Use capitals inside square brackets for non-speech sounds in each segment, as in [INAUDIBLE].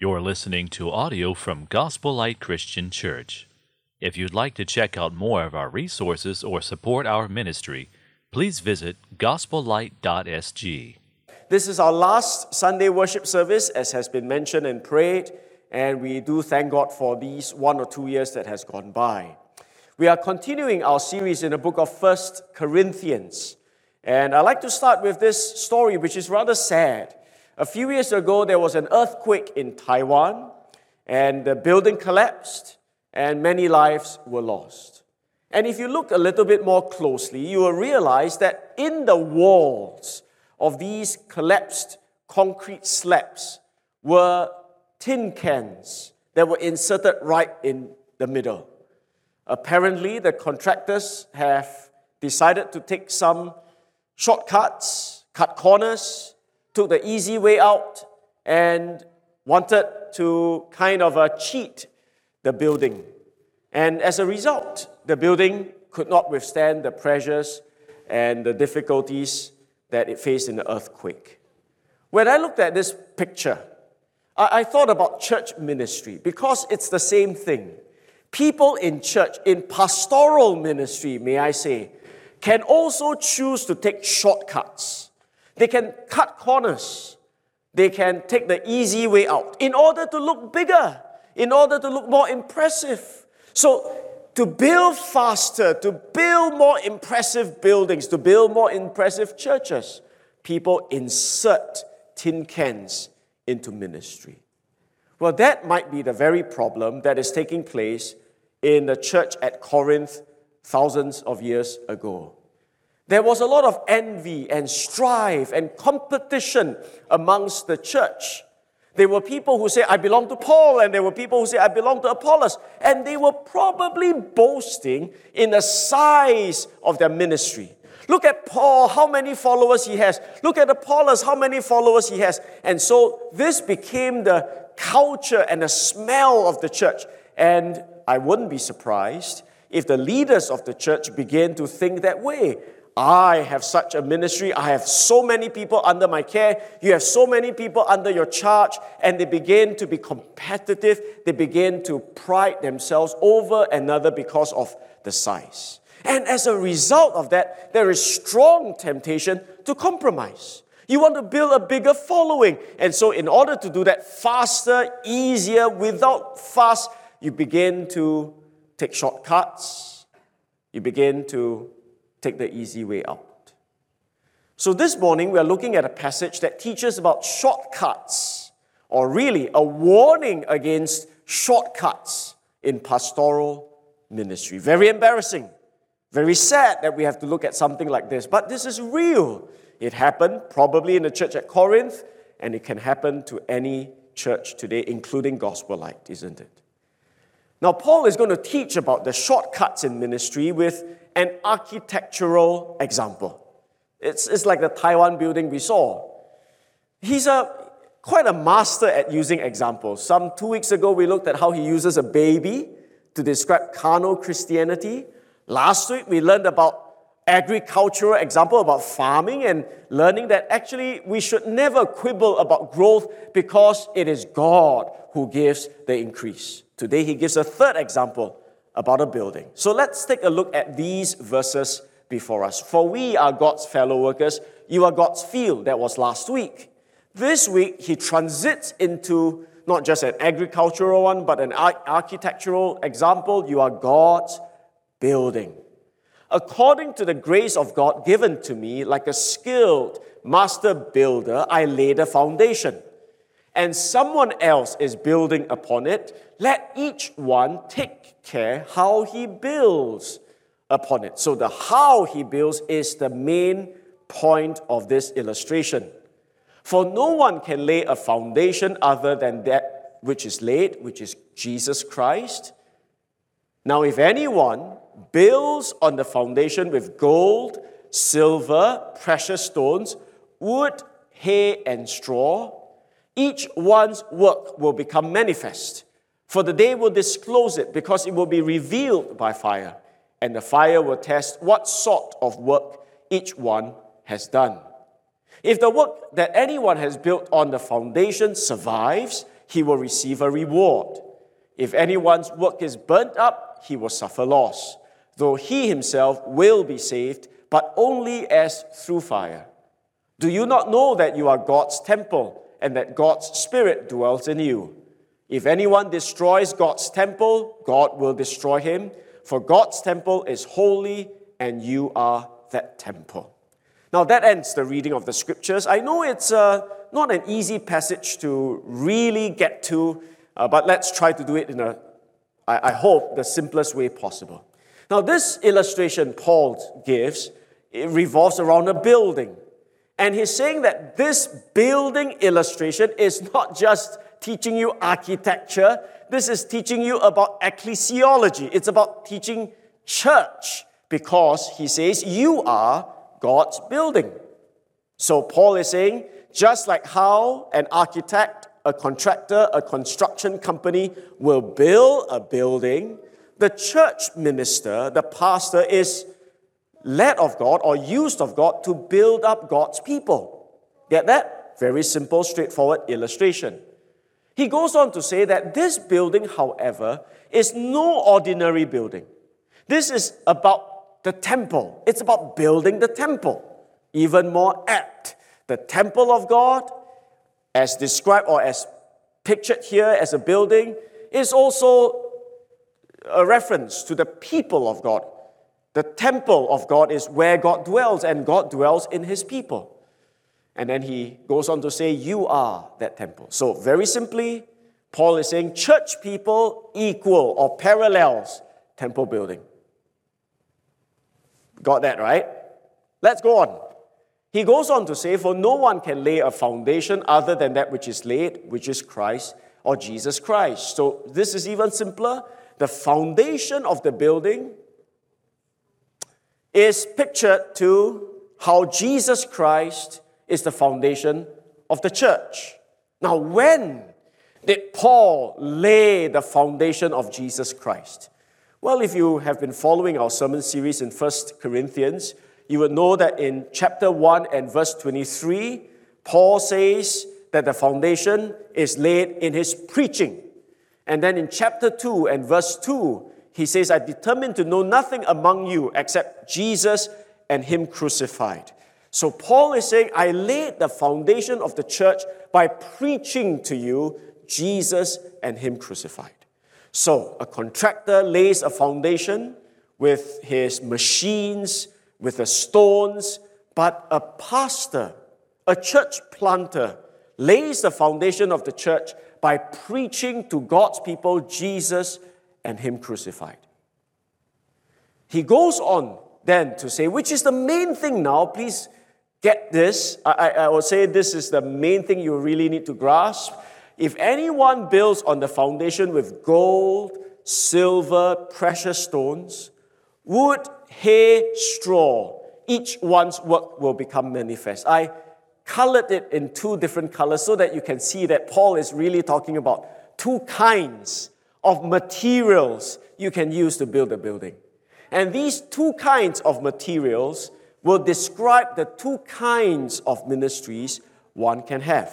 You're listening to audio from Gospel Light Christian Church. If you'd like to check out more of our resources or support our ministry, please visit gospellight.sg. This is our last Sunday worship service, as has been mentioned and prayed, and we do thank God for these one or two years that has gone by. We are continuing our series in the book of First Corinthians, and I'd like to start with this story, which is rather sad. A few years ago, there was an earthquake in Taiwan, and the building collapsed, and many lives were lost. And if you look a little bit more closely, you will realize that in the walls of these collapsed concrete slabs were tin cans that were inserted right in the middle. Apparently, the contractors have decided to take some shortcuts, cut corners, took the easy way out and wanted to kind of uh, cheat the building. And as a result, the building could not withstand the pressures and the difficulties that it faced in the earthquake. When I looked at this picture, I, I thought about church ministry because it's the same thing. People in church, in pastoral ministry, may I say, can also choose to take shortcuts they can cut corners. They can take the easy way out in order to look bigger, in order to look more impressive. So, to build faster, to build more impressive buildings, to build more impressive churches, people insert tin cans into ministry. Well, that might be the very problem that is taking place in the church at Corinth thousands of years ago. There was a lot of envy and strife and competition amongst the church. There were people who say, I belong to Paul, and there were people who say, I belong to Apollos. And they were probably boasting in the size of their ministry. Look at Paul, how many followers he has. Look at Apollos, how many followers he has. And so this became the culture and the smell of the church. And I wouldn't be surprised if the leaders of the church began to think that way. I have such a ministry. I have so many people under my care. You have so many people under your charge. And they begin to be competitive. They begin to pride themselves over another because of the size. And as a result of that, there is strong temptation to compromise. You want to build a bigger following. And so, in order to do that faster, easier, without fuss, you begin to take shortcuts. You begin to take the easy way out. So, this morning we are looking at a passage that teaches about shortcuts, or really a warning against shortcuts in pastoral ministry. Very embarrassing, very sad that we have to look at something like this, but this is real. It happened probably in the church at Corinth, and it can happen to any church today, including Gospel Light, isn't it? Now, Paul is going to teach about the shortcuts in ministry with an architectural example. It's, it's like the Taiwan building we saw. He's a, quite a master at using examples. Some two weeks ago, we looked at how he uses a baby to describe carnal Christianity. Last week, we learned about agricultural example about farming and learning that actually we should never quibble about growth because it is God who gives the increase. Today, he gives a third example about a building. So let's take a look at these verses before us. For we are God's fellow workers, you are God's field. That was last week. This week, he transits into not just an agricultural one, but an architectural example. You are God's building. According to the grace of God given to me, like a skilled master builder, I laid a foundation and someone else is building upon it, let each one take care how he builds upon it. So, the how he builds is the main point of this illustration. For no one can lay a foundation other than that which is laid, which is Jesus Christ. Now, if anyone builds on the foundation with gold, silver, precious stones, wood, hay, and straw, each one's work will become manifest. For the day will disclose it, because it will be revealed by fire, and the fire will test what sort of work each one has done. If the work that anyone has built on the foundation survives, he will receive a reward. If anyone's work is burnt up, he will suffer loss, though he himself will be saved, but only as through fire. Do you not know that you are God's temple and that God's Spirit dwells in you? If anyone destroys God's temple, God will destroy him, for God's temple is holy and you are that temple. Now that ends the reading of the scriptures. I know it's uh, not an easy passage to really get to, uh, but let's try to do it in a, I, I hope, the simplest way possible. Now, this illustration Paul gives it revolves around a building. And he's saying that this building illustration is not just teaching you architecture, this is teaching you about ecclesiology. It's about teaching church because he says you are God's building. So Paul is saying, just like how an architect, a contractor, a construction company will build a building, the church minister, the pastor, is led of God or used of God to build up God's people. Get that? Very simple, straightforward illustration. He goes on to say that this building, however, is no ordinary building. This is about the temple. It's about building the temple. Even more apt. The temple of God, as described or as pictured here as a building, is also a reference to the people of God. The temple of God is where God dwells, and God dwells in his people. And then he goes on to say, You are that temple. So, very simply, Paul is saying church people equal or parallels temple building. Got that right? Let's go on. He goes on to say, For no one can lay a foundation other than that which is laid, which is Christ or Jesus Christ. So, this is even simpler. The foundation of the building is pictured to how Jesus Christ is the foundation of the church. Now, when did Paul lay the foundation of Jesus Christ? Well, if you have been following our sermon series in 1 Corinthians, you would know that in chapter 1 and verse 23, Paul says that the foundation is laid in his preaching. And then in chapter 2 and verse 2, he says, I determined to know nothing among you except Jesus and him crucified. So Paul is saying, I laid the foundation of the church by preaching to you Jesus and Him crucified. So a contractor lays a foundation with his machines, with the stones, but a pastor, a church planter, lays the foundation of the church by preaching to God's people Jesus and Him crucified. He goes on then to say, which is the main thing now, please get this. I, I would say this is the main thing you really need to grasp. If anyone builds on the foundation with gold, silver, precious stones, wood, hay, straw, each one's work will become manifest. I colored it in two different colors so that you can see that Paul is really talking about two kinds of materials you can use to build a building. And these two kinds of materials will describe the two kinds of ministries one can have.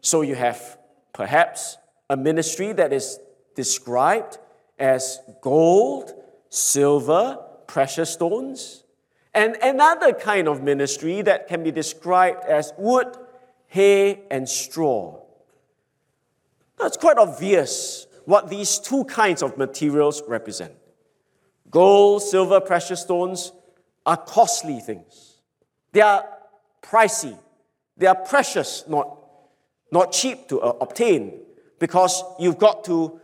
So you have perhaps a ministry that is described as gold, silver, precious stones, and another kind of ministry that can be described as wood, hay, and straw. That's quite obvious what these two kinds of materials represent. Gold, silver, precious stones are costly things. They are pricey. They are precious, not, not cheap to uh, obtain, because you've got to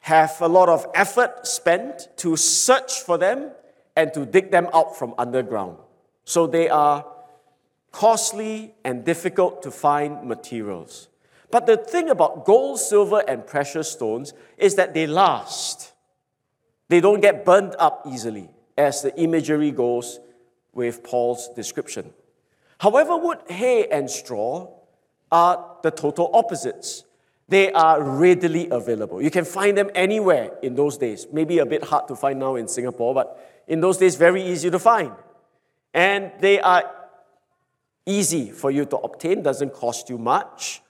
have a lot of effort spent to search for them and to dig them out from underground. So they are costly and difficult to find materials. But the thing about gold, silver, and precious stones is that they last. They don't get burned up easily as the imagery goes with Paul's description. However, wood, hay, and straw are the total opposites. They are readily available. You can find them anywhere in those days. Maybe a bit hard to find now in Singapore, but in those days, very easy to find. And they are easy for you to obtain, doesn't cost you much.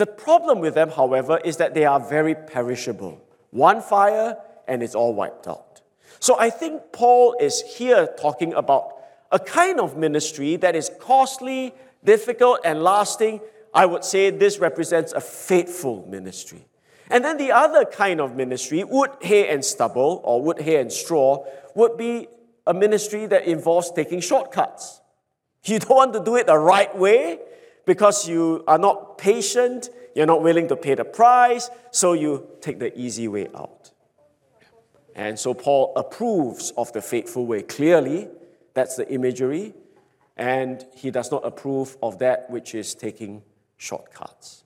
The problem with them, however, is that they are very perishable. One fire and it's all wiped out. So I think Paul is here talking about a kind of ministry that is costly, difficult, and lasting. I would say this represents a faithful ministry. And then the other kind of ministry, wood, hay, and stubble, or wood, hay, and straw, would be a ministry that involves taking shortcuts. You don't want to do it the right way because you are not patient, you're not willing to pay the price, so you take the easy way out. And so Paul approves of the faithful way. Clearly, that's the imagery. And he does not approve of that which is taking shortcuts.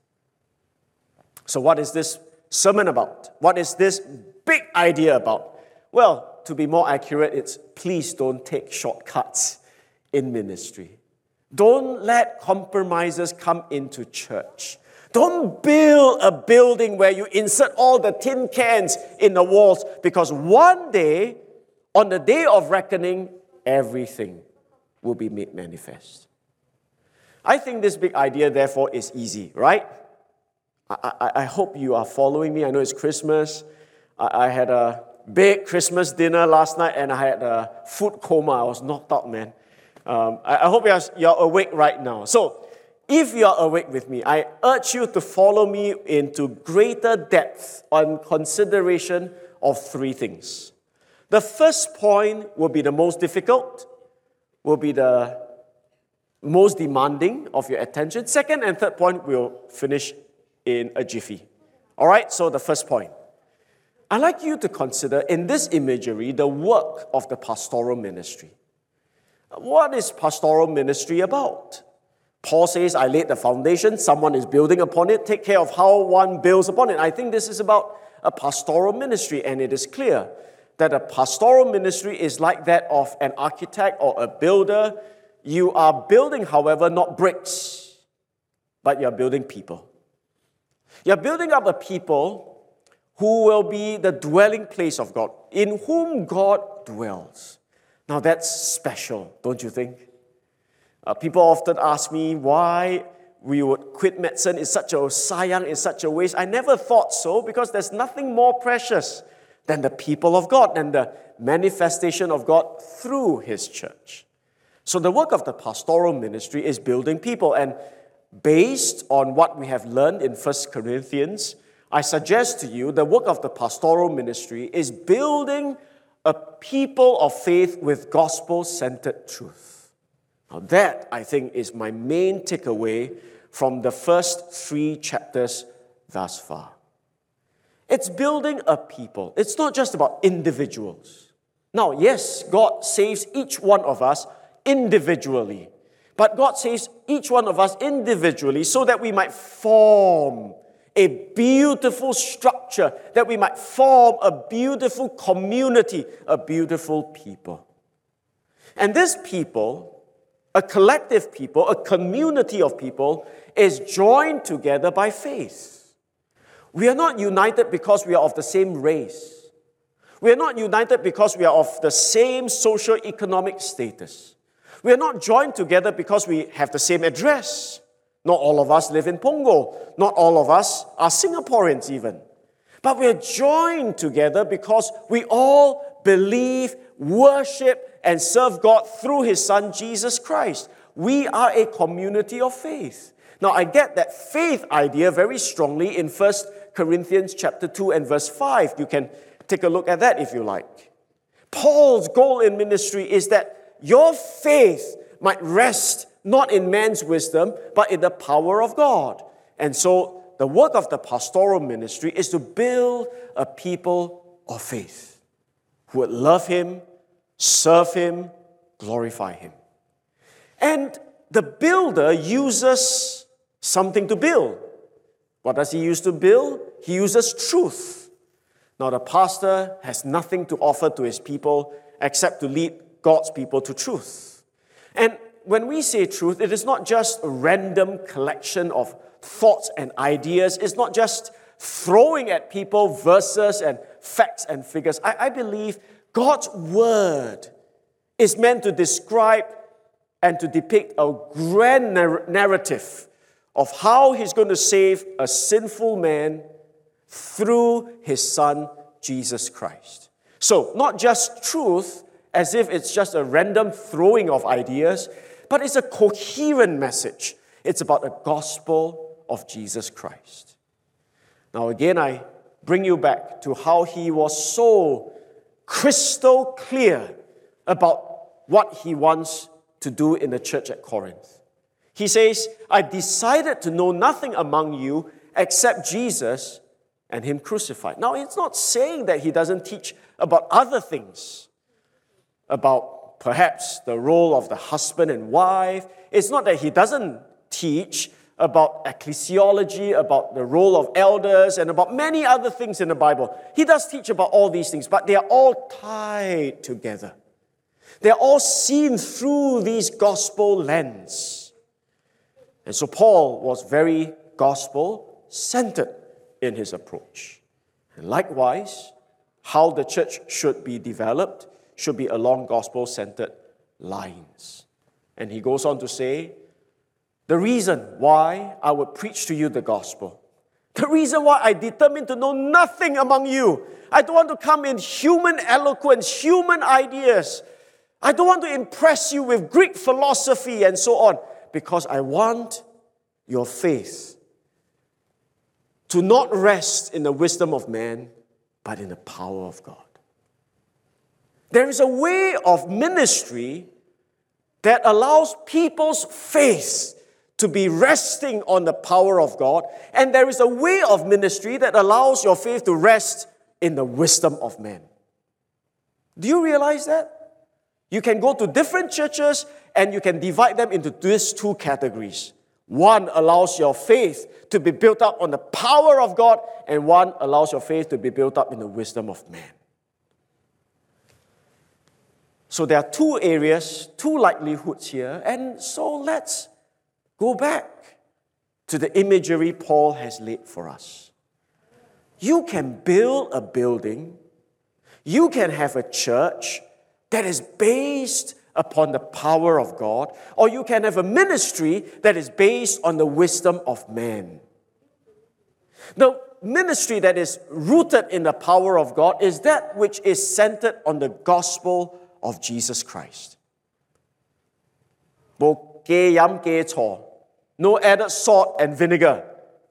So, what is this sermon about? What is this big idea about? Well, to be more accurate, it's please don't take shortcuts in ministry. Don't let compromises come into church. Don't build a building where you insert all the tin cans in the walls because one day, on the day of reckoning, everything will be made manifest. I think this big idea, therefore, is easy, right? I, I, I hope you are following me. I know it's Christmas. I, I had a big Christmas dinner last night and I had a food coma. I was knocked out, man. Um, I, I, hope you're, you're awake right now. So, if you are awake with me, I urge you to follow me into greater depth on consideration of three things. The first point will be the most difficult, will be the most demanding of your attention. Second and third point will finish in a jiffy. All right, so the first point. I'd like you to consider in this imagery the work of the pastoral ministry. What is pastoral ministry about? Paul says, I laid the foundation, someone is building upon it. Take care of how one builds upon it. I think this is about a pastoral ministry, and it is clear that a pastoral ministry is like that of an architect or a builder. You are building, however, not bricks, but you're building people. You're building up a people who will be the dwelling place of God, in whom God dwells. Now that's special, don't you think? Uh, people often ask me why we would quit medicine in such a sayang, in such a waste. I never thought so because there's nothing more precious than the people of God and the manifestation of God through His church. So the work of the pastoral ministry is building people. And based on what we have learned in 1 Corinthians, I suggest to you the work of the pastoral ministry is building a people of faith with gospel centered truth. Now, that, I think, is my main takeaway from the first three chapters thus far. It's building a people, it's not just about individuals. Now, yes, God saves each one of us individually, but God saves each one of us individually so that we might form a beautiful structure, that we might form a beautiful community, a beautiful people. And this people a collective people, a community of people, is joined together by faith. We are not united because we are of the same race. We are not united because we are of the same social economic status. We are not joined together because we have the same address. Not all of us live in Punggol. Not all of us are Singaporeans, even. But we are joined together because we all believe, worship, and serve God through His Son, Jesus Christ. We are a community of faith. Now, I get that faith idea very strongly in 1 Corinthians chapter 2 and verse 5. You can take a look at that if you like. Paul's goal in ministry is that your faith might rest not in man's wisdom, but in the power of God. And so, the work of the pastoral ministry is to build a people of faith who would love Him, serve Him, glorify Him. And the builder uses something to build. What does he use to build? He uses truth. Now, the pastor has nothing to offer to his people except to lead God's people to truth. And when we say truth, it is not just a random collection of thoughts and ideas, it's not just throwing at people verses and facts and figures. I, I believe God's word is meant to describe and to depict a grand narrative of how he's going to save a sinful man through his son, Jesus Christ. So, not just truth as if it's just a random throwing of ideas, but it's a coherent message. It's about the gospel of Jesus Christ. Now, again, I bring you back to how he was so crystal clear about what he wants to do in the church at Corinth. He says, I decided to know nothing among you except Jesus and Him crucified. Now, it's not saying that He doesn't teach about other things, about perhaps the role of the husband and wife. It's not that He doesn't teach about ecclesiology, about the role of elders, and about many other things in the Bible. He does teach about all these things, but they are all tied together. They're all seen through these gospel lens. And so Paul was very gospel centered in his approach. And likewise, how the church should be developed should be along gospel centered lines. And he goes on to say, the reason why I would preach to you the gospel, the reason why I determined to know nothing among you, I don't want to come in human eloquence, human ideas. I don't want to impress you with Greek philosophy and so on, because I want your faith to not rest in the wisdom of man, but in the power of God. There is a way of ministry that allows people's faith to be resting on the power of God, and there is a way of ministry that allows your faith to rest in the wisdom of man. Do you realize that? You can go to different churches and you can divide them into these two categories. One allows your faith to be built up on the power of God, and one allows your faith to be built up in the wisdom of man. So there are two areas, two likelihoods here, and so let's go back to the imagery Paul has laid for us. You can build a building, you can have a church that is based upon the power of God, or you can have a ministry that is based on the wisdom of man. The ministry that is rooted in the power of God is that which is centered on the gospel of Jesus Christ. No added salt and vinegar,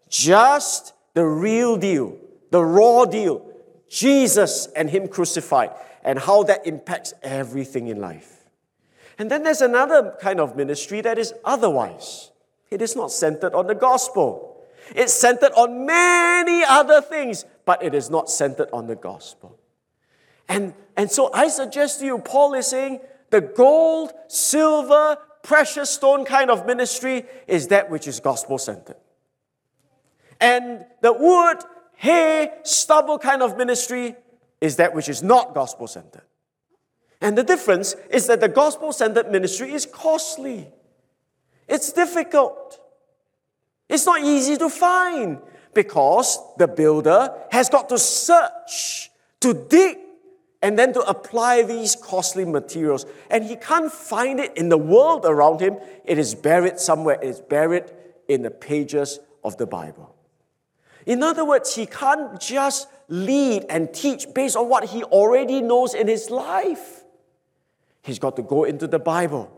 just the real deal, the raw deal, Jesus and Him crucified, and how that impacts everything in life. And then there's another kind of ministry that is otherwise. It is not centered on the gospel. It's centered on many other things, but it is not centered on the gospel. And, and so I suggest to you, Paul is saying the gold, silver, precious stone kind of ministry is that which is gospel centered. And the wood, hay, stubble kind of ministry is that which is not gospel centered. And the difference is that the gospel centered ministry is costly, it's difficult, it's not easy to find because the builder has got to search, to dig, and then to apply these costly materials. And he can't find it in the world around him, it is buried somewhere, it is buried in the pages of the Bible. In other words, he can't just lead and teach based on what he already knows in his life. He's got to go into the Bible,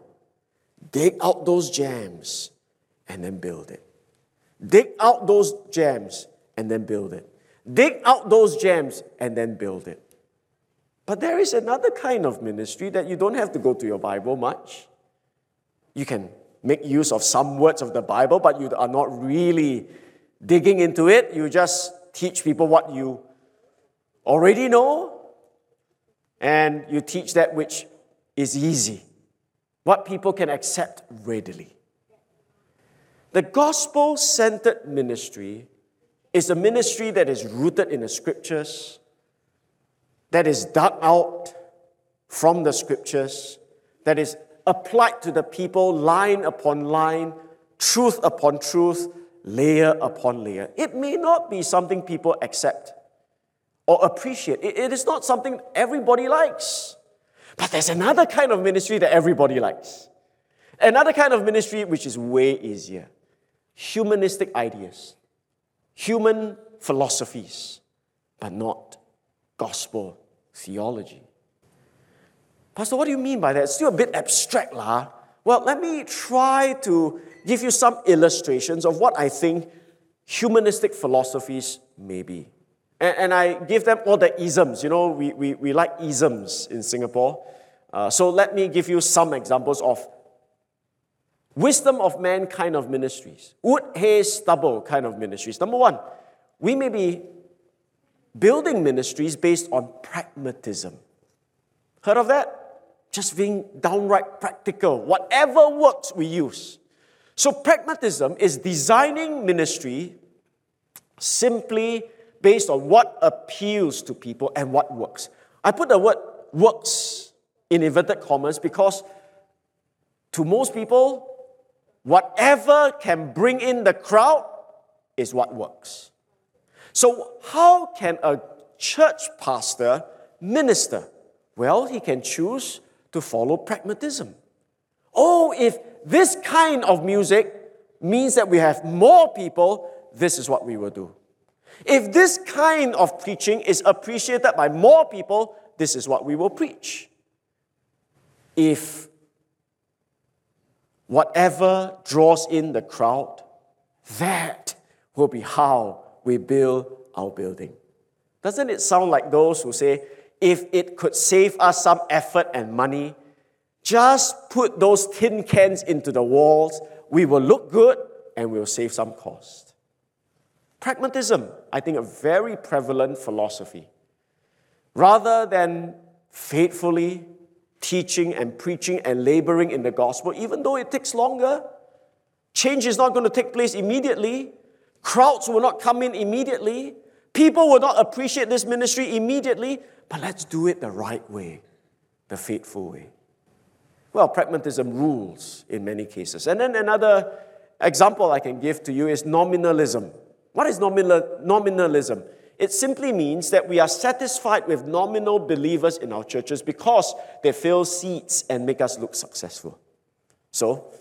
dig out those gems, and then build it. Dig out those gems and then build it. Dig out those gems and then build it. But there is another kind of ministry that you don't have to go to your Bible much. You can make use of some words of the Bible, but you are not really digging into it. You just teach people what you already know, and you teach that which is easy, what people can accept readily. The gospel centered ministry is a ministry that is rooted in the scriptures, that is dug out from the scriptures, that is applied to the people line upon line, truth upon truth, layer upon layer. It may not be something people accept or appreciate, it is not something everybody likes. But there's another kind of ministry that everybody likes. Another kind of ministry which is way easier. humanistic ideas, human philosophies, but not gospel theology. Pastor, what do you mean by that? It's still a bit abstract, lah. Well, let me try to give you some illustrations of what I think humanistic philosophies may be. And, and I give them all the isms. You know, we, we, we like isms in Singapore. Uh, so let me give you some examples of wisdom of man kind of ministries, wood, hay, stubble kind of ministries. Number one, we may be building ministries based on pragmatism. Heard of that? Just being downright practical. Whatever works, we use. So, pragmatism is designing ministry simply based on what appeals to people and what works. I put the word works in inverted commas because to most people, whatever can bring in the crowd is what works. So, how can a church pastor minister? Well, he can choose to follow pragmatism. Oh, if this kind of music means that we have more people, this is what we will do. If this kind of preaching is appreciated by more people, this is what we will preach. If whatever draws in the crowd, that will be how we build our building. Doesn't it sound like those who say, if it could save us some effort and money, just put those tin cans into the walls. We will look good and we'll save some cost. Pragmatism, I think, a very prevalent philosophy. Rather than faithfully teaching and preaching and laboring in the gospel, even though it takes longer, change is not going to take place immediately. Crowds will not come in immediately. People will not appreciate this ministry immediately. But let's do it the right way, the faithful way. Well, pragmatism rules in many cases. And then another example I can give to you is nominalism. What is nominal, nominalism? It simply means that we are satisfied with nominal believers in our churches because they fill seats and make us look successful. So,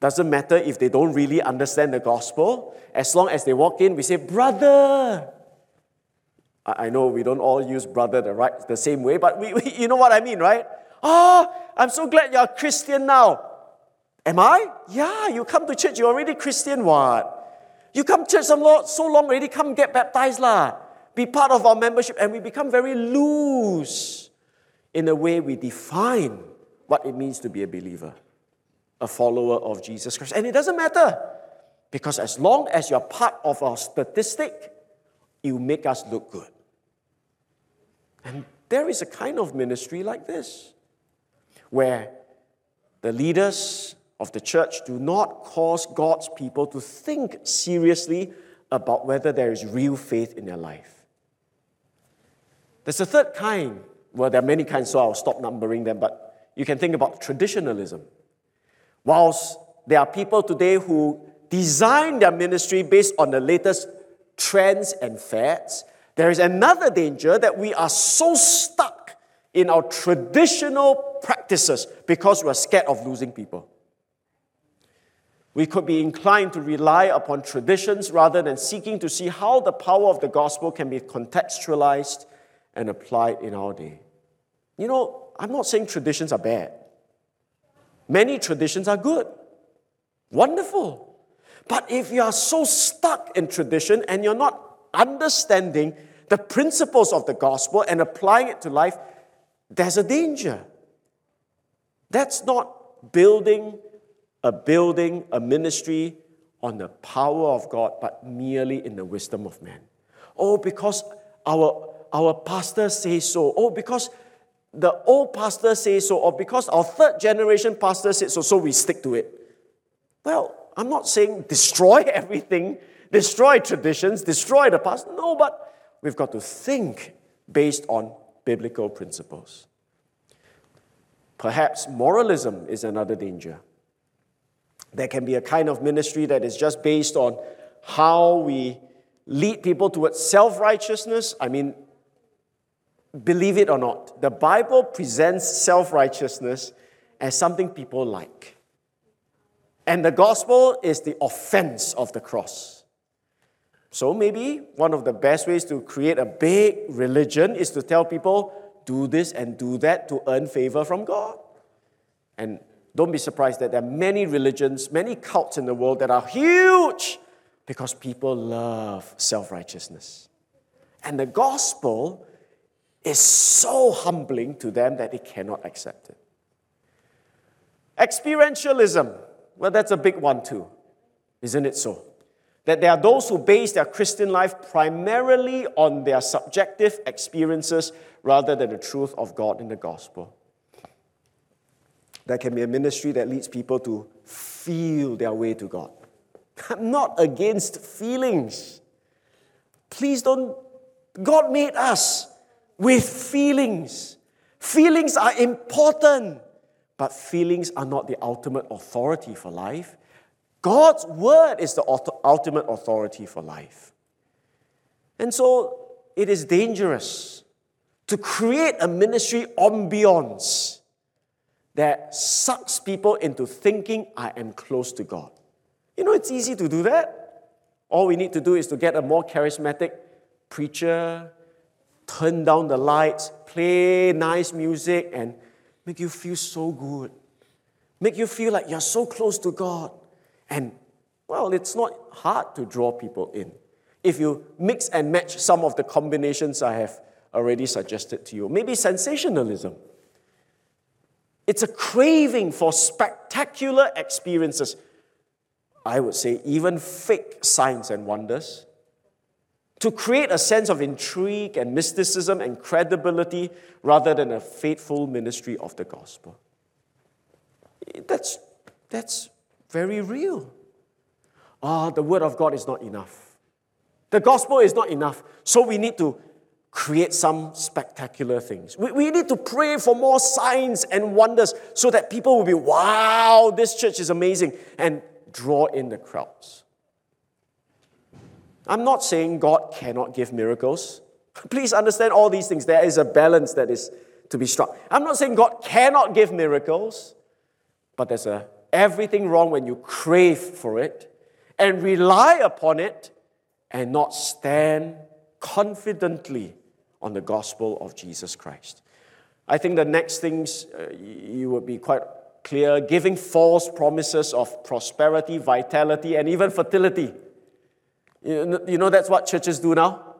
doesn't matter if they don't really understand the gospel, as long as they walk in, we say, Brother, I know we don't all use brother the right the same way, but we, [LAUGHS] we you know what I mean, right? Oh, I'm so glad you're a Christian now. Am I? Yeah, you come to church, you're already Christian, what? You come to church some long, so long already, come get baptized lah. Be part of our membership, and we become very loose in the way we define what it means to be a believer, a follower of Jesus Christ. And it doesn't matter, because as long as you're part of our statistic, you make us look good. And there is a kind of ministry like this, where the leaders of the church do not cause God's people to think seriously about whether there is real faith in their life. There's a third kind. Well, there are many kinds, so I'll stop numbering them, but you can think about traditionalism. Whilst there are people today who design their ministry based on the latest trends and fads, there is another danger that we are so stuck in our traditional practices because we're scared of losing people. We could be inclined to rely upon traditions rather than seeking to see how the power of the gospel can be contextualized and applied in our day. You know, I'm not saying traditions are bad. Many traditions are good, wonderful. But if you are so stuck in tradition and you're not understanding the principles of the gospel and applying it to life, there's a danger. That's not building a building, a ministry on the power of God, but merely in the wisdom of man. Oh, because our, our pastor says so. Oh, because the old pastor says so, or because our third generation pastor said so, so we stick to it. Well, I'm not saying destroy [LAUGHS] everything destroy traditions, destroy the past. No, but we've got to think based on biblical principles. Perhaps moralism is another danger. There can be a kind of ministry that is just based on how we lead people towards self righteousness. I mean, believe it or not, the Bible presents self righteousness as something people like. And the gospel is the offense of the cross. So maybe one of the best ways to create a big religion is to tell people, do this and do that to earn favor from God. And don't be surprised that there are many religions, many cults in the world that are huge because people love self righteousness. And the gospel is so humbling to them that they cannot accept it. Experientialism, well, that's a big one too, isn't it so? That there are those who base their Christian life primarily on their subjective experiences rather than the truth of God in the gospel. That can be a ministry that leads people to feel their way to God. I'm not against feelings. Please don't. God made us with feelings. Feelings are important, but feelings are not the ultimate authority for life. God's word is the ultimate authority for life. And so it is dangerous to create a ministry ambience that sucks people into thinking I am close to God. You know, it's easy to do that. All we need to do is to get a more charismatic preacher, turn down the lights, play nice music, and make you feel so good. Make you feel like you're so close to God. And, well, it's not hard to draw people in. If you mix and match some of the combinations I have already suggested to you, maybe sensationalism. It's a craving for spectacular experiences. I would say even fake signs and wonders to create a sense of intrigue and mysticism and credibility rather than a faithful ministry of the gospel. That's, that's very real. Ah, the word of God is not enough. The gospel is not enough. So we need to create some spectacular things. We, we need to pray for more signs and wonders so that people will be, wow, this church is amazing, and draw in the crowds. I'm not saying God cannot give miracles. [LAUGHS] Please understand all these things. There is a balance that is to be struck. I'm not saying God cannot give miracles, but there's a everything wrong when you crave for it and rely upon it and not stand confidently on the gospel of Jesus Christ. I think the next things uh, you would be quite clear giving false promises of prosperity, vitality, and even fertility. You know, that's what churches do now?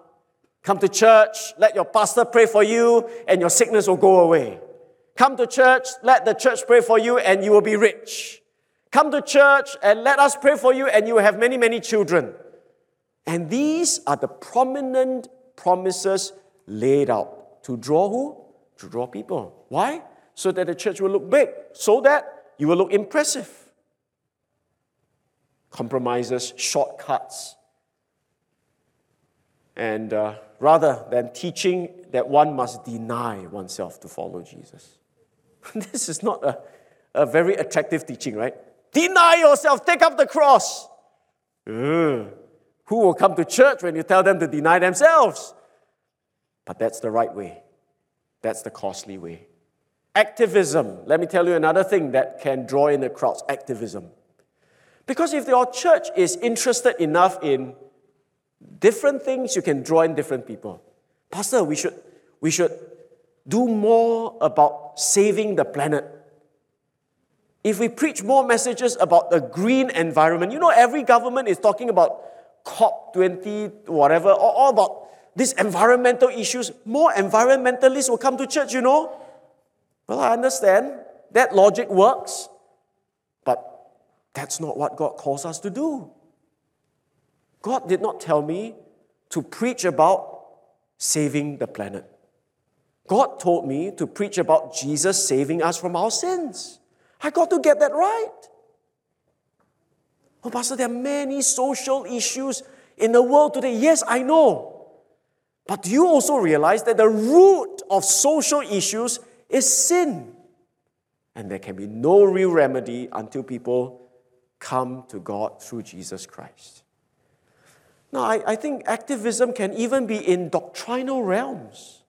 Come to church, let your pastor pray for you, and your sickness will go away. Come to church, let the church pray for you, and you will be rich. Come to church and let us pray for you, and you will have many, many children. And these are the prominent promises laid out to draw who? To draw people. Why? So that the church will look big, so that you will look impressive. Compromises, shortcuts, and uh, rather than teaching that one must deny oneself to follow Jesus. [LAUGHS] this is not a, a very attractive teaching, right? Deny yourself, take up the cross. Ugh. Who will come to church when you tell them to deny themselves? But that's the right way. That's the costly way. Activism. Let me tell you another thing that can draw in the crowds activism. Because if your church is interested enough in different things, you can draw in different people. Pastor, we should, we should do more about saving the planet. If we preach more messages about the green environment, you know, every government is talking about COP20, whatever, or all about these environmental issues. More environmentalists will come to church, you know. Well, I understand that logic works, but that's not what God calls us to do. God did not tell me to preach about saving the planet. God told me to preach about Jesus saving us from our sins. I got to get that right. Oh, Pastor, there are many social issues in the world today. Yes, I know. But do you also realize that the root of social issues is sin? And there can be no real remedy until people come to God through Jesus Christ. Now, I, I think activism can even be in doctrinal realms.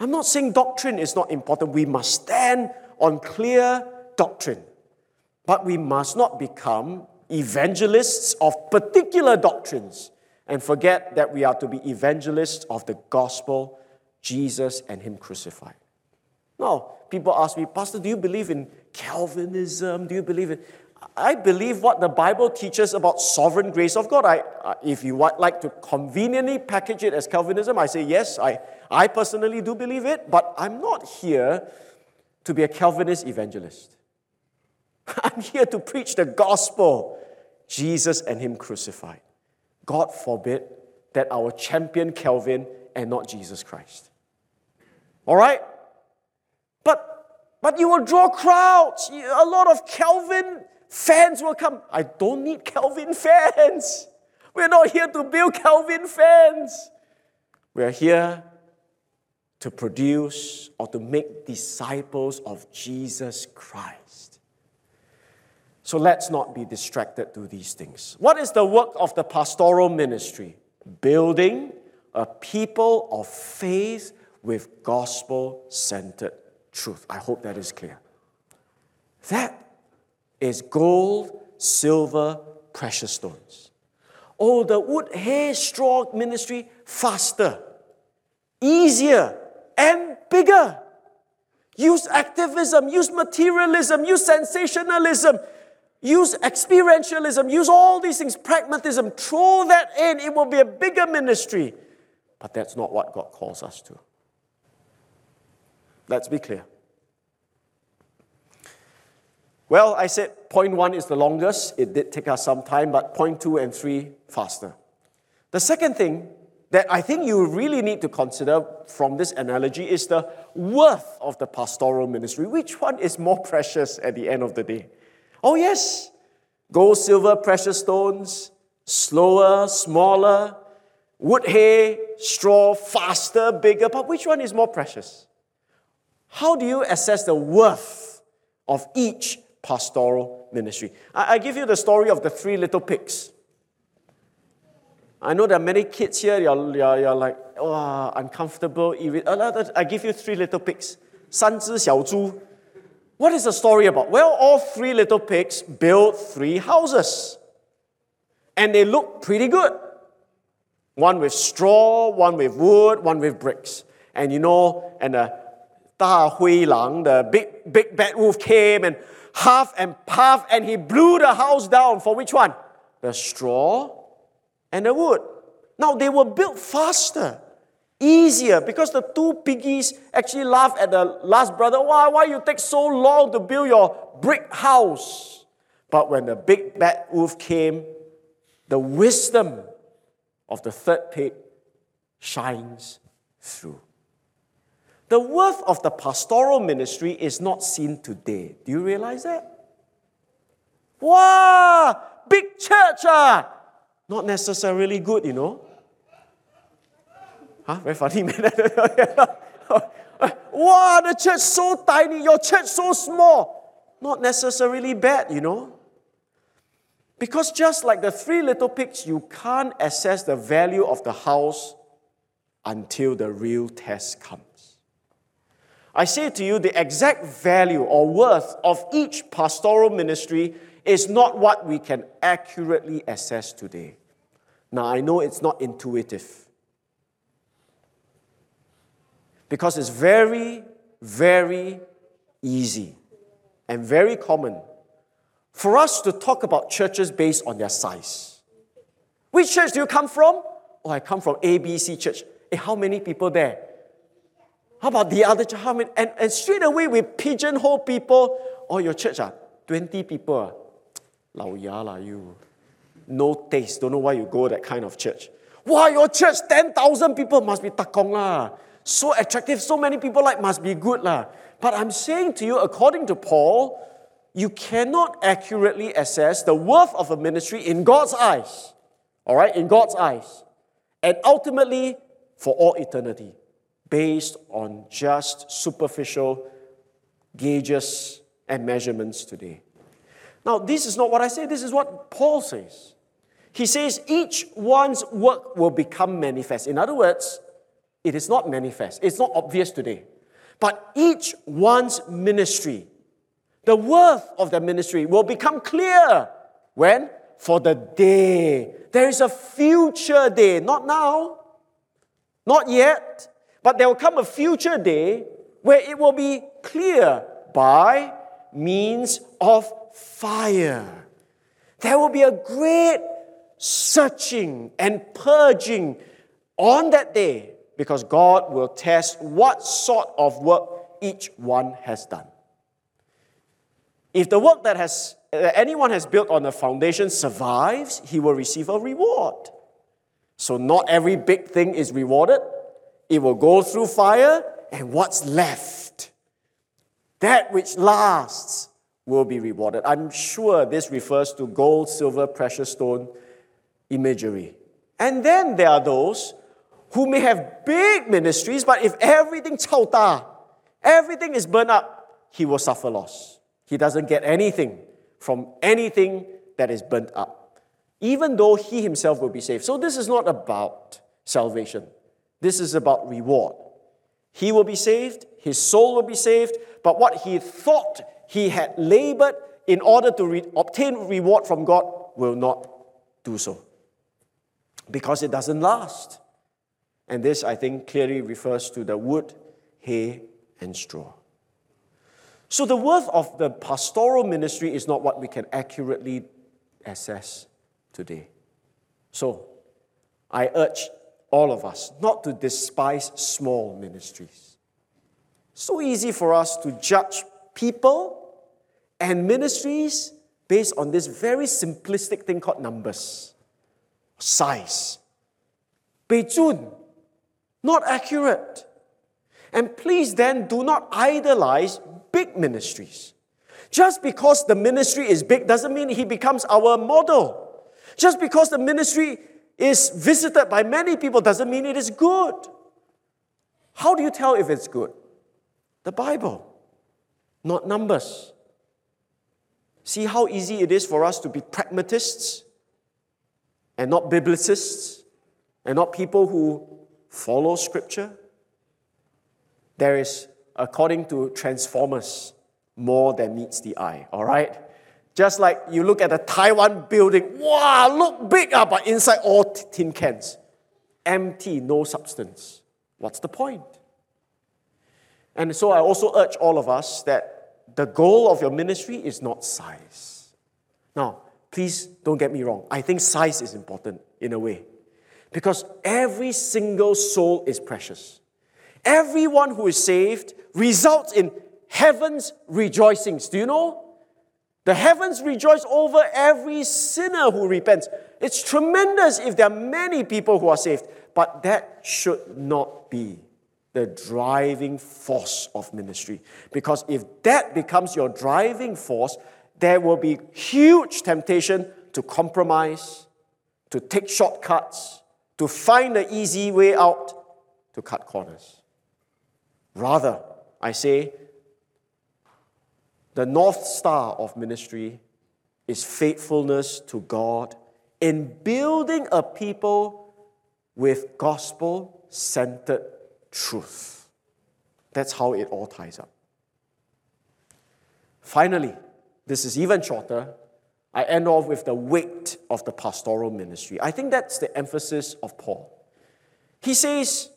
I'm not saying doctrine is not important. We must stand on clear doctrine. But we must not become evangelists of particular doctrines and forget that we are to be evangelists of the gospel, Jesus and Him crucified. Now, people ask me, Pastor, do you believe in Calvinism? Do you believe in. I believe what the Bible teaches about sovereign grace of God. I, if you would like to conveniently package it as Calvinism, I say yes, I, I personally do believe it, but I'm not here to be a Calvinist evangelist. [LAUGHS] I'm here to preach the gospel, Jesus and Him crucified. God forbid that our champion Calvin and not Jesus Christ. All right? But, but you will draw crowds. A lot of Calvin fans will come. I don't need Calvin fans. We're not here to build Calvin fans. We're here to produce or to make disciples of Jesus Christ. So let's not be distracted to these things. What is the work of the pastoral ministry? Building a people of faith with gospel centered truth. I hope that is clear. That is gold, silver, precious stones. Oh, the wood, hay, straw ministry, faster, easier, and bigger. Use activism, use materialism, use sensationalism, use experientialism, use all these things, pragmatism. Throw that in, it will be a bigger ministry. But that's not what God calls us to. Let's be clear. Well, I said point one is the longest. It did take us some time, but point two and three faster. The second thing that I think you really need to consider from this analogy is the worth of the pastoral ministry. Which one is more precious at the end of the day? Oh, yes, gold, silver, precious stones, slower, smaller, wood, hay, straw, faster, bigger, but which one is more precious? How do you assess the worth of each pastoral ministry? I, I give you the story of the three little pigs. I know there are many kids here, you're, you're, you're like, oh, uncomfortable. Uh, I give you three little pigs. 三只小猪. What is the story about? Well, all three little pigs built three houses. And they look pretty good. One with straw, one with wood, one with bricks. And you know, and the Da Hui Lang, the big, big bad wolf came and half and puff, and he blew the house down for which one? The straw and the wood. Now they were built faster, easier, because the two piggies actually laughed at the last brother. Why, why you take so long to build your brick house? But when the big bad wolf came, the wisdom of the third pig shines through. The worth of the pastoral ministry is not seen today. Do you realize that? Wow, big church, ah! not necessarily good, you know. Huh? Very funny, [LAUGHS] man. wow, the church so tiny, your church so small. Not necessarily bad, you know. Because just like the three little pigs, you can't assess the value of the house until the real test comes. I say to you, the exact value or worth of each pastoral ministry is not what we can accurately assess today. Now, I know it's not intuitive because it's very, very easy and very common for us to talk about churches based on their size. Which church do you come from? Oh, I come from ABC Church. Hey, how many people there? How about the other church? How many? And, and straight away we pigeonhole people. Oh, your church, ah, 20 people. Ah. 老牙 lah you. No taste. Don't know why you go that kind of church. Wow, your church, 10,000 people must be takong lah. So attractive, so many people like must be good lah. But I'm saying to you, according to Paul, you cannot accurately assess the worth of a ministry in God's eyes. All right, in God's eyes. And ultimately, for all eternity, based on just superficial gauges and measurements today. Now, this is not what I say, this is what Paul says. He says each one's work will become manifest. In other words, it is not manifest, it's not obvious today. But each one's ministry, The worth of the ministry will become clear. When? For the day. There is a future day, not now, not yet, but there will come a future day where it will be clear by means of fire. There will be a great searching and purging on that day because God will test what sort of work each one has done. If the work that has that anyone has built on a foundation survives, he will receive a reward. So not every big thing is rewarded. It will go through fire, and what's left, that which lasts, will be rewarded. I'm sure this refers to gold, silver, precious stone imagery. And then there are those who may have big ministries, but if everything chao everything is burned up, he will suffer loss. He doesn't get anything from anything that is burnt up, even though he himself will be saved. So this is not about salvation. This is about reward. He will be saved, his soul will be saved, but what he thought he had labored in order to re- obtain reward from God will not do so because it doesn't last. And this, I think, clearly refers to the wood, hay, and straw. So, the worth of the pastoral ministry is not what we can accurately assess today. So, I urge all of us not to despise small ministries. So easy for us to judge people and ministries based on this very simplistic thing called numbers, size. 北尊 not accurate. And please then do not idolize big ministries. Just because the ministry is big doesn't mean he becomes our model. Just because the ministry is visited by many people doesn't mean it is good. How do you tell if it's good? The Bible, not numbers. See how easy it is for us to be pragmatists and not biblicists and not people who follow Scripture, there is, according to Transformers, more than meets the eye, all right? Just like you look at a Taiwan building, wow, look big, uh, but inside all tin cans. Empty, no substance. What's the point? And so I also urge all of us that the goal of your ministry is not size. Now, please don't get me wrong. I think size is important in a way. Because every single soul is precious. Everyone who is saved results in heaven's rejoicings. Do you know? The heavens rejoice over every sinner who repents. It's tremendous if there are many people who are saved, but that should not be the driving force of ministry. Because if that becomes your driving force, there will be huge temptation to compromise, to take shortcuts, to find the easy way out to cut corners. Rather, I say, the North Star of ministry is faithfulness to God in building a people with gospel centered truth. That's how it all ties up. Finally, this is even shorter, I end off with the weight of the pastoral ministry. I think that's the emphasis of Paul. He says,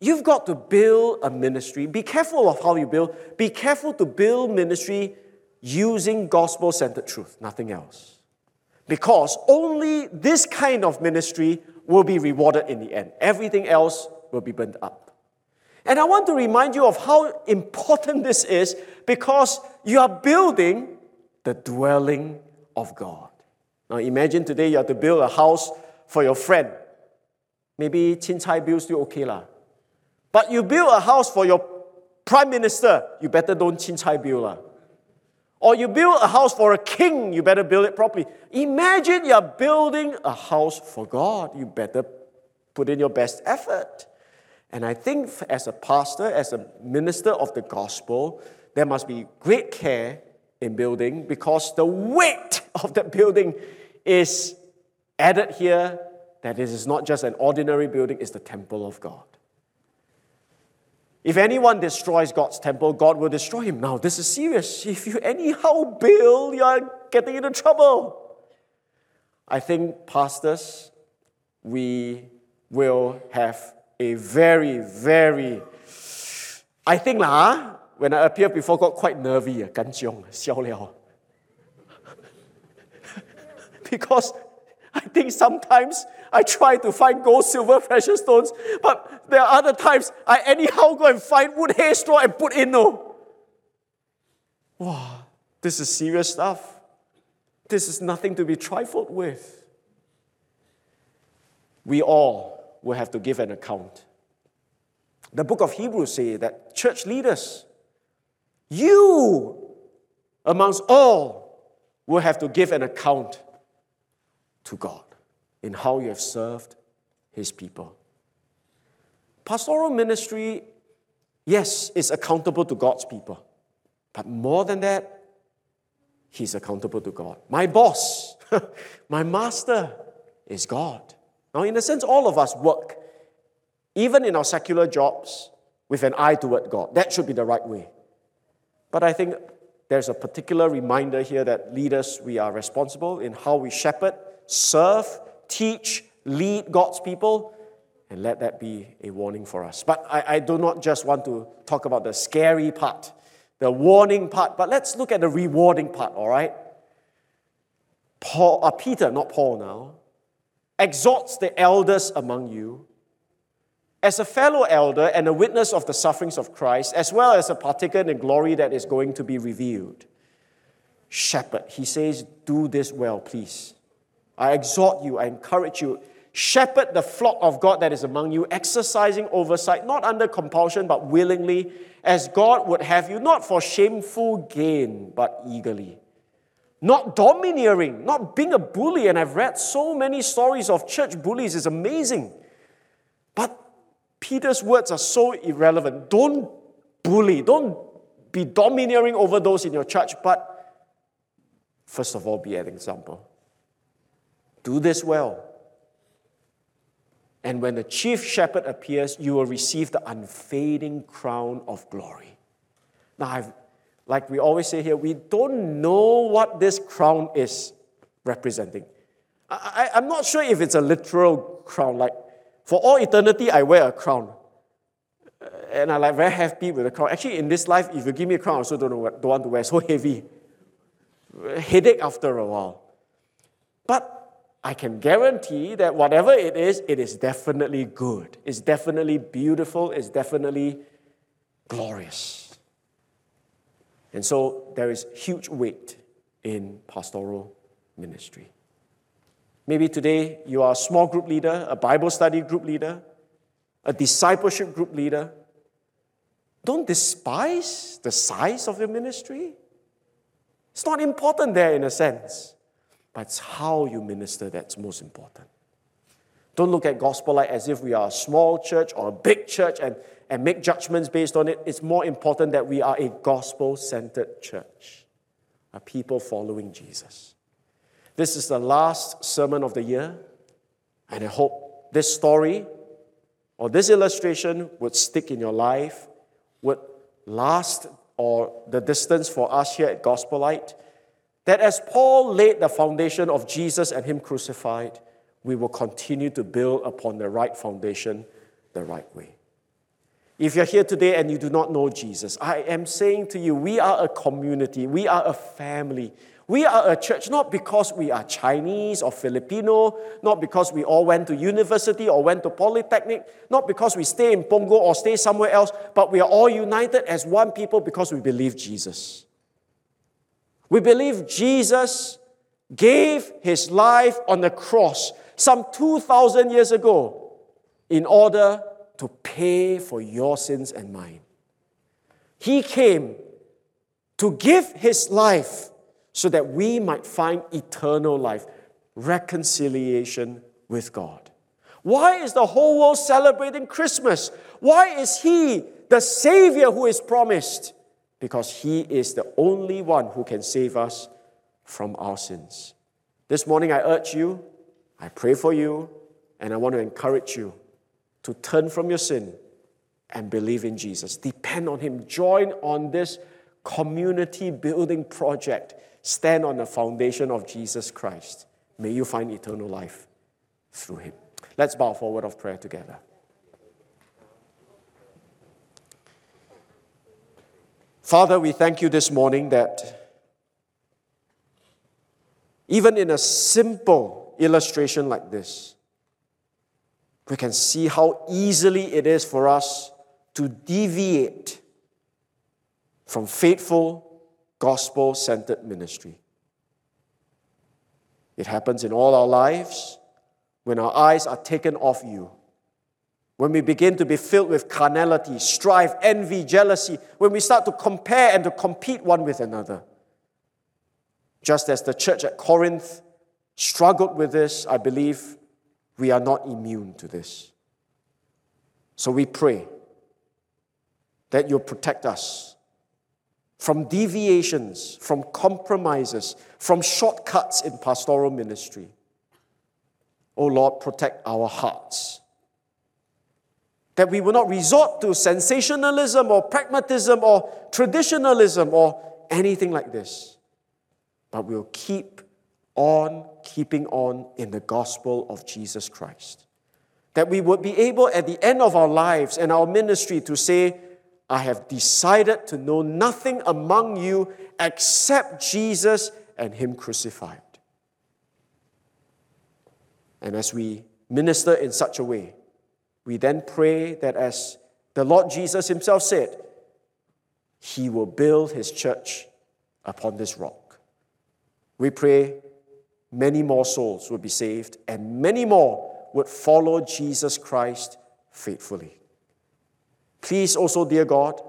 You've got to build a ministry. Be careful of how you build. Be careful to build ministry using gospel centered truth, nothing else. Because only this kind of ministry will be rewarded in the end. Everything else will be burnt up. And I want to remind you of how important this is because you are building the dwelling of God. Now imagine today you have to build a house for your friend. Maybe Chin Chai bill still okay lah. But you build a house for your prime minister, you better don't Chin Chai bill lah. Or you build a house for a king, you better build it properly. Imagine you're building a house for God, you better put in your best effort. And I think as a pastor, as a minister of the gospel, there must be great care in building because the weight [LAUGHS] of the building is added here that it is not just an ordinary building, it's the temple of God. If anyone destroys God's temple, God will destroy him. Now, this is serious. If you anyhow build, you are getting into trouble. I think, pastors, we will have a very, very, I think, lah, ah, when I appear before God, quite nervy, ah, [LAUGHS] because I think sometimes I try to find gold, silver, precious stones, but there are other times I anyhow go and find wood, hay, straw, and put in. No. Wow, this is serious stuff. This is nothing to be trifled with. We all will have to give an account. The book of Hebrews say that church leaders, you amongst all, will have to give an account to God in how you have served His people. Pastoral ministry, yes, is accountable to God's people. But more than that, He's accountable to God. My boss, [LAUGHS] my master is God. Now, in a sense, all of us work, even in our secular jobs, with an eye toward God. That should be the right way. But I think there's a particular reminder here that leaders, we are responsible in how we shepherd, serve, teach, lead God's people, and let that be a warning for us. But I, I do not just want to talk about the scary part, the warning part, but let's look at the rewarding part, all right? Paul, uh, Peter, not Paul now, exhorts the elders among you as a fellow elder and a witness of the sufferings of Christ, as well as a partaker in the glory that is going to be revealed. Shepherd, he says, do this well, please. I exhort you, I encourage you. Shepherd the flock of God that is among you, exercising oversight, not under compulsion, but willingly, as God would have you, not for shameful gain, but eagerly. Not domineering, not being a bully. And I've read so many stories of church bullies, it's amazing. But Peter's words are so irrelevant. Don't bully, don't be domineering over those in your church, but first of all, be an example. Do this well. And when the chief shepherd appears, you will receive the unfading crown of glory. Now, I've, like we always say here, we don't know what this crown is representing. I, I'm not sure if it's a literal crown, like for all eternity, I wear a crown. Uh, and I'm like very happy with the crown. Actually, in this life, if you give me a crown, I also don't, know what, don't want to wear. [LAUGHS] So heavy. Headache after a while. But I can guarantee that whatever it is, it is definitely good. It's definitely beautiful. It's definitely glorious. And so there is huge weight in pastoral ministry. Maybe today you are a small group leader, a Bible study group leader, a discipleship group leader. Don't despise the size of your ministry. It's not important there in a sense but it's how you minister that's most important. Don't look at Gospel Light as if we are a small church or a big church and, and make judgments based on it. It's more important that we are a gospel centered church, a people following Jesus. This is the last sermon of the year, and I hope this story or this illustration would stick in your life, would last or the distance for us here at Gospel Light that as Paul laid the foundation of Jesus and Him crucified, we will continue to build upon the right foundation the right way. If you're here today and you do not know Jesus, I am saying to you, we are a community, we are a family. We are a church not because we are Chinese or Filipino, not because we all went to university or went to polytechnic, not because we stay in Punggol or stay somewhere else, but we are all united as one people because we believe Jesus. We believe Jesus gave his life on the cross some 2,000 years ago in order to pay for your sins and mine. He came to give his life so that we might find eternal life, reconciliation with God. Why is the whole world celebrating Christmas? Why is he the Savior who is promised? Because He is the only one who can save us from our sins. This morning, I urge you, I pray for you, and I want to encourage you to turn from your sin and believe in Jesus. Depend on Him. Join on this community building project. Stand on the foundation of Jesus Christ. May you find eternal life through Him. Let's bow forward of prayer together. Father, we thank you this morning that even in a simple illustration like this, we can see how easily it is for us to deviate from faithful, gospel centered ministry. It happens in all our lives when our eyes are taken off you. When we begin to be filled with carnality, strife, envy, jealousy, when we start to compare and to compete one with another. Just as the church at Corinth struggled with this, I believe we are not immune to this. So we pray that you'll protect us from deviations, from compromises, from shortcuts in pastoral ministry. Oh Lord, protect our hearts. That we will not resort to sensationalism or pragmatism or traditionalism or anything like this, but we'll keep on keeping on in the gospel of Jesus Christ. That we would be able at the end of our lives and our ministry to say, I have decided to know nothing among you except Jesus and Him crucified. And as we minister in such a way, we then pray that as the Lord Jesus Himself said, He will build His church upon this rock. We pray many more souls would be saved, and many more would follow Jesus Christ faithfully. Please also, dear God,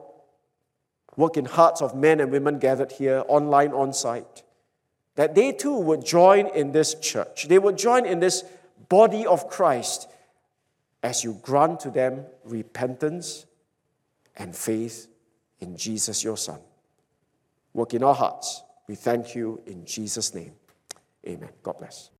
work in hearts of men and women gathered here, online, on site, that they too would join in this church. They would join in this body of Christ as you grant to them repentance and faith in Jesus, your Son. Work in our hearts. We thank you in Jesus' name. Amen. God bless.